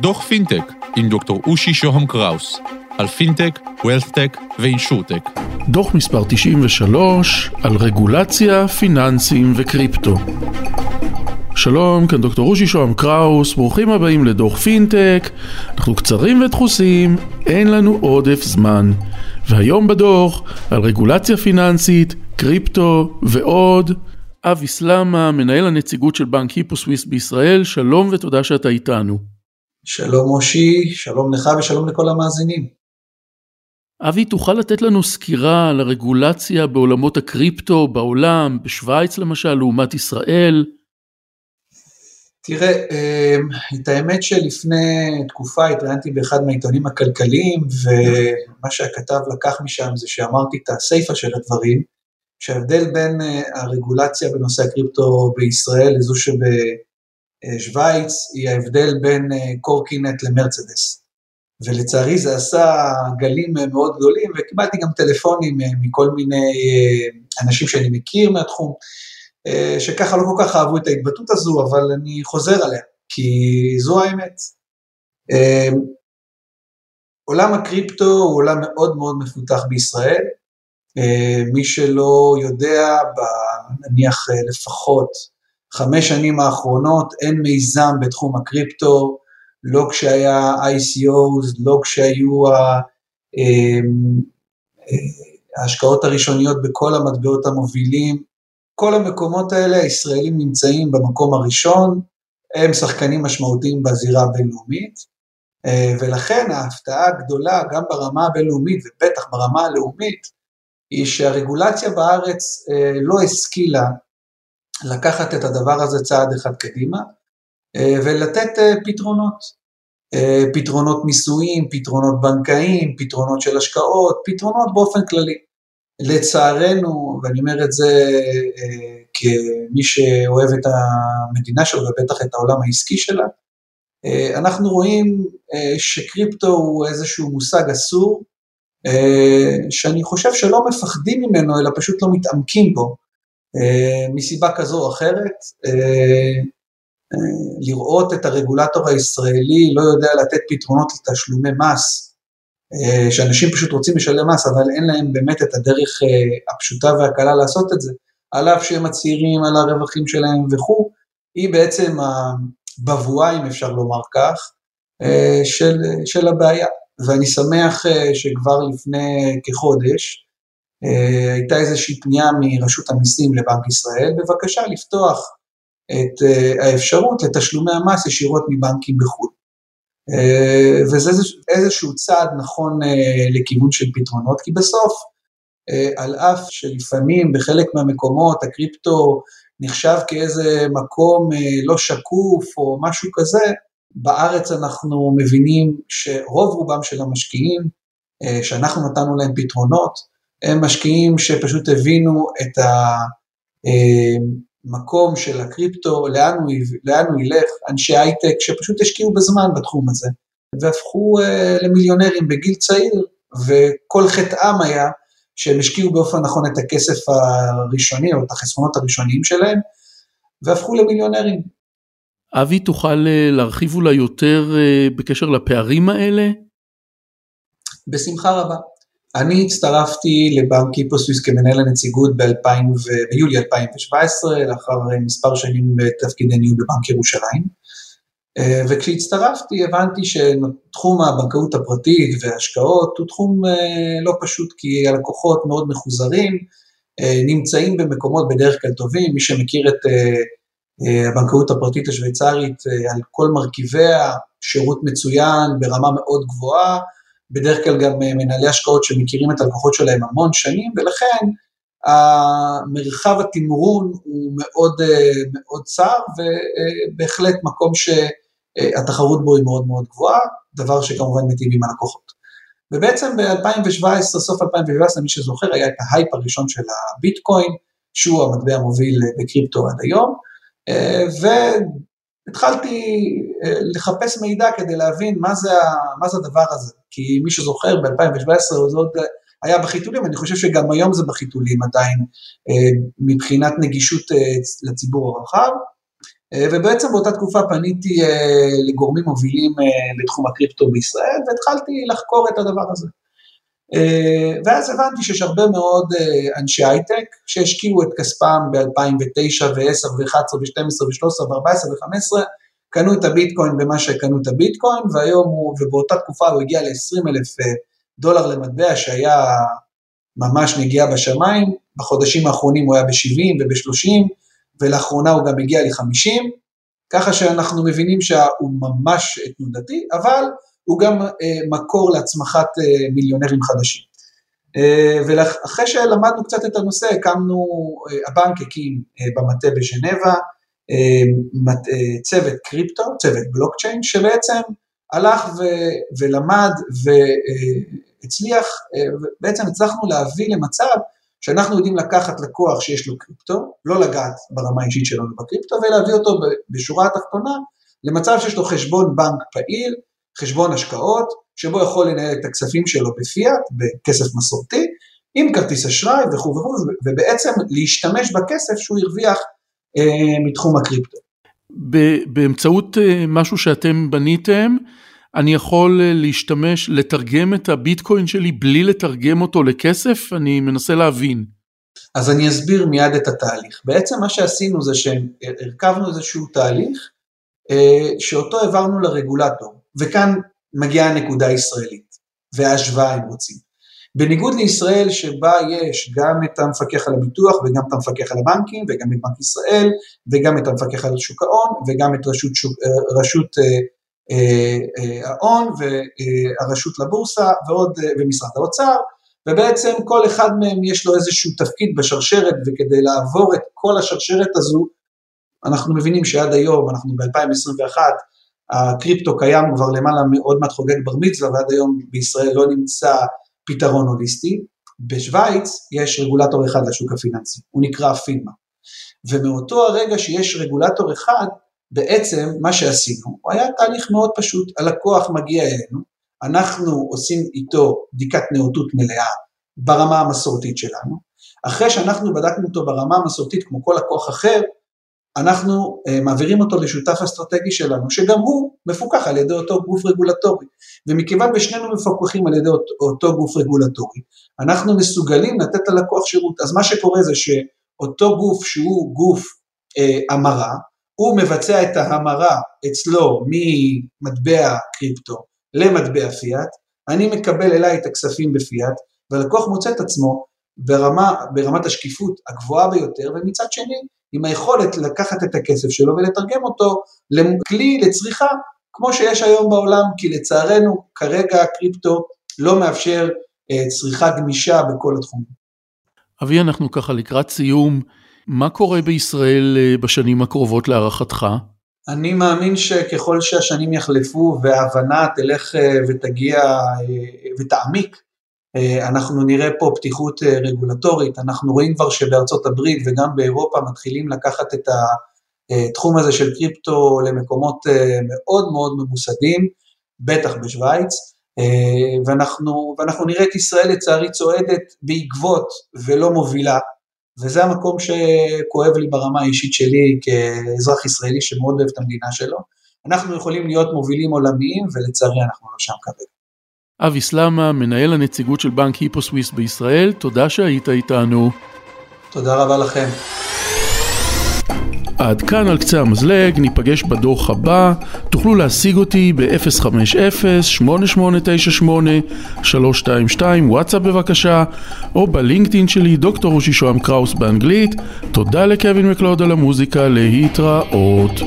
דוח פינטק עם דוקטור אושי שוהם קראוס על פינטק, וולת'טק ואינשורטק. דוח מספר 93 על רגולציה, פיננסים וקריפטו. שלום, כאן דוקטור אושי שוהם קראוס, ברוכים הבאים לדוח פינטק. אנחנו קצרים ודחוסים, אין לנו עודף זמן. והיום בדוח על רגולציה פיננסית, קריפטו ועוד. אבי סלמה, מנהל הנציגות של בנק Hypo Swiss בישראל, שלום ותודה שאתה איתנו. שלום מושי, שלום לך ושלום לכל המאזינים. אבי, תוכל לתת לנו סקירה על הרגולציה בעולמות הקריפטו בעולם, בשוויץ למשל, לעומת ישראל? תראה, אמ, את האמת שלפני תקופה התראיינתי באחד מהעיתונים הכלכליים, ומה שהכתב לקח משם זה שאמרתי את הסיפה של הדברים, שההבדל בין אה, הרגולציה בנושא הקריפטו בישראל לזו שבשוויץ, היא ההבדל בין אה, קורקינט למרצדס. ולצערי זה עשה גלים מאוד גדולים, וקיבלתי גם טלפונים אה, מכל מיני אנשים שאני מכיר מהתחום, שככה לא כל כך אהבו את ההתבטאות הזו, אבל אני חוזר עליה, כי זו האמת. עולם הקריפטו הוא עולם מאוד מאוד מפותח בישראל, אה, מי שלא יודע, נניח אה, לפחות חמש שנים האחרונות, אין מיזם בתחום הקריפטו, לא כשהיה ICOs, לא כשהיו אה, ההשקעות הראשוניות בכל המטבעות המובילים, כל המקומות האלה הישראלים נמצאים במקום הראשון, הם שחקנים משמעותיים בזירה הבינלאומית, ולכן ההפתעה הגדולה גם ברמה הבינלאומית ובטח ברמה הלאומית, היא שהרגולציה בארץ אה, לא השכילה לקחת את הדבר הזה צעד אחד קדימה אה, ולתת אה, פתרונות. פתרונות מיסויים, פתרונות בנקאיים, פתרונות של השקעות, פתרונות באופן כללי. לצערנו, ואני אומר את זה כמי שאוהב את המדינה שלו ובטח את העולם העסקי שלה, אנחנו רואים שקריפטו הוא איזשהו מושג אסור, שאני חושב שלא מפחדים ממנו, אלא פשוט לא מתעמקים בו, אה, מסיבה כזו או אחרת. אה, לראות את הרגולטור הישראלי לא יודע לתת פתרונות לתשלומי מס, שאנשים פשוט רוצים לשלם מס, אבל אין להם באמת את הדרך הפשוטה והקלה לעשות את זה, על אף שהם מצהירים על הרווחים שלהם וכו', היא בעצם הבבואה, אם אפשר לומר כך, של, של הבעיה. ואני שמח אה, שכבר לפני כחודש אה, הייתה איזושהי פנייה מרשות המיסים לבנק ישראל, בבקשה לפתוח את אה, האפשרות לתשלומי המס ישירות מבנקים בחו"ל. וזה איזשהו צעד נכון לכיוון של פתרונות, כי בסוף, על אף שלפעמים בחלק מהמקומות הקריפטו נחשב כאיזה מקום לא שקוף או משהו כזה, בארץ אנחנו מבינים שרוב רובם של המשקיעים אה, שאנחנו נתנו להם פתרונות, הם משקיעים שפשוט הבינו את המקום אה, של הקריפטו, לאן הוא, לאן הוא ילך, אנשי הייטק שפשוט השקיעו בזמן בתחום הזה, והפכו אה, למיליונרים בגיל צעיר, וכל חטאם היה שהם השקיעו באופן נכון את הכסף הראשוני או את החסכונות הראשוניים שלהם, והפכו למיליונרים. אבי, תוכל אה, להרחיב אולי יותר אה, בקשר לפערים האלה? בשמחה רבה. אני הצטרפתי לבנק היפוסוויס כמנהל הנציגות ביולי 2017, לאחר מספר שנים בתפקידי ניהול בבנק ירושלים. אה, וכשהצטרפתי הבנתי שתחום הבנקאות הפרטית וההשקעות הוא תחום לא פשוט, כי הלקוחות מאוד מחוזרים, נמצאים במקומות בדרך כלל טובים, מי שמכיר את אה, הבנקאות הפרטית השוויצרית אה, על כל מרכיביה, שירות מצוין ברמה מאוד גבוהה, בדרך כלל גם אה, מנהלי השקעות שמכירים את הלקוחות שלהם המון שנים, ולכן המרחב התמרון הוא מאוד, מאוד צר, ובהחלט מקום שהתחרות בו היא מאוד מאוד גבוהה, דבר שכמובן מטיב עם הלקוחות. ובעצם ב-2017, סוף 2017, מי שזוכר, היה את ה-hype הראשון של הביטקוין, שהוא המטבע המוביל בקריפטו עד היום, אה, והתחלתי אה, לחפש מידע כדי להבין מה זה, מה זה הדבר הזה, כי מי שזוכר ב-2017 זה עוד היה בחיתולים, אני חושב שגם היום זה בחיתולים עדיין אה, מבחינת נגישות לציבור הרחב, ובעצם באותה תקופה פניתי לגורמים מובילים לתחום הקריפטו בישראל, והתחלתי לחקור את הדבר הזה. ואז הבנתי שיש הרבה מאוד אנשי הייטק שהשקיעו את כספם ב-2009 ו-10 ו-11 ו-12 ו-13 ו-14 ו-15, קנו את הביטקוין במה שקנו את הביטקוין, והיום הוא, ובאותה תקופה הוא הגיע ל-20 אלף דולר למטבע שהיה ממש נגיעה בשמיים, בחודשים האחרונים הוא היה ב-70 וב-30, ולאחרונה הוא גם הגיע ל-50, ככה שאנחנו מבינים שהוא ממש תנודתי, אבל הוא גם אה, מקור להצמחת אה, מיליונרים חדשים. אה, ואחרי שלמדנו קצת את הנושא, הקמנו, אה, הבנק הקים אה, במטה בז'נבה, אה, אה, צוות קריפטו, צוות בלוקצ'יין, שבעצם הלך ו, ולמד והצליח, אה, בעצם הצלחנו להביא למצב שאנחנו יודעים לקחת לקוח שיש לו קריפטו, לא לגעת ברמה האישית שלנו בקריפטו, ולהביא אותו בשורה התחתונה למצב שיש לו חשבון בנק פעיל, חשבון השקעות, שבו יכול לנהל את הכספים שלו בפיאט, בכסף מסורתי, עם כרטיס אשראי וכו' וכו', ובעצם להשתמש בכסף שהוא הרוויח אה, מתחום הקריפטו. באמצעות אה, משהו שאתם בניתם, אני יכול אה, להשתמש, לתרגם את הביטקוין שלי בלי לתרגם אותו לכסף? אני מנסה להבין. אז אני אסביר מיד את התהליך. בעצם מה שעשינו זה שהרכבנו איזשהו תהליך שאותו העברנו לרגולטור, וכאן מגיעה הנקודה הישראלית, וההשוואה אם רוצים. בניגוד לישראל שבה יש גם את המפקח על הביטוח וגם את המפקח על הבנקים וגם את בנק ישראל וגם את המפקח על שוק ההון וגם את רשות, שוק, אה, רשות אה, אה, ההון והרשות לבורסה ועוד, ומשרד האוצר ובעצם כל אחד מהם יש לו איזשהו תפקיד בשרשרת וכדי לעבור את כל השרשרת הזו אנחנו מבינים שעד היום, אנחנו ב-2021, הקריפטו קיים כבר למעלה, עוד מעט חוגג בר מצווה ועד היום בישראל לא נמצא פתרון הוליסטי. בשוויץ יש רגולטור אחד לשוק הפיננסי, הוא נקרא פילמה. ומאותו הרגע שיש רגולטור אחד, בעצם מה שעשינו, הוא היה תהליך מאוד פשוט, הלקוח מגיע אלינו, אנחנו עושים איתו בדיקת נאותות מלאה ברמה המסורתית שלנו, אחרי שאנחנו בדקנו אותו ברמה המסורתית כמו כל לקוח אחר, אנחנו uh, מעבירים אותו לשותף אסטרטגי שלנו, שגם הוא מפוקח על ידי אותו גוף רגולטורי. ומכיוון ושנינו מפוקחים על ידי אותו, אותו גוף רגולטורי, אנחנו מסוגלים לתת ללקוח שירות. אז מה שקורה זה שאותו גוף שהוא גוף uh, המרה, הוא מבצע את ההמרה אצלו ממטבע קריפטו למטבע פיאט, אני מקבל אליי את הכספים בפיאט, והלקוח מוצא את עצמו ברמה, ברמת השקיפות הגבוהה ביותר, ומצד שני עם היכולת לקחת את הכסף שלו ולתרגם אותו לכלי לצריכה כמו שיש היום בעולם, כי לצערנו כרגע הקריפטו לא מאפשר אה, צריכה גמישה בכל התחומים. אבי, אנחנו ככה לקראת סיום, מה קורה בישראל אה, בשנים הקרובות להערכתך? אני מאמין שככל שהשנים יחלפו וההבנה תלך אה, ותגיע ותעמיק אה, אנחנו נראה פה פתיחות אה, רגולטורית, אנחנו רואים כבר שבארצות הברית וגם באירופה מתחילים לקחת את התחום הזה של קריפטו למקומות אה, מאוד מאוד ממוסדים, בטח בשוויץ, ואנחנו, ואנחנו נראה את ישראל לצערי צועדת בעקבות ולא מובילה, וזה המקום שכואב לי ברמה האישית שלי כאזרח ישראלי שמאוד אוהב את המדינה שלו. אנחנו יכולים להיות מובילים עולמיים ולצערי אנחנו לא שם כרגע. אבי סלמה, מנהל הנציגות של בנק היפו סוויס בישראל, תודה שהיית איתנו. תודה רבה לכם. עד כאן על קצה המזלג, ניפגש בדוח הבא, תוכלו להשיג אותי ב-050-8898-322, וואטסאפ בבקשה, או בלינקדאין שלי, דוקטור רושי שוהם קראוס באנגלית. תודה לקווין מקלוד על המוזיקה, להתראות.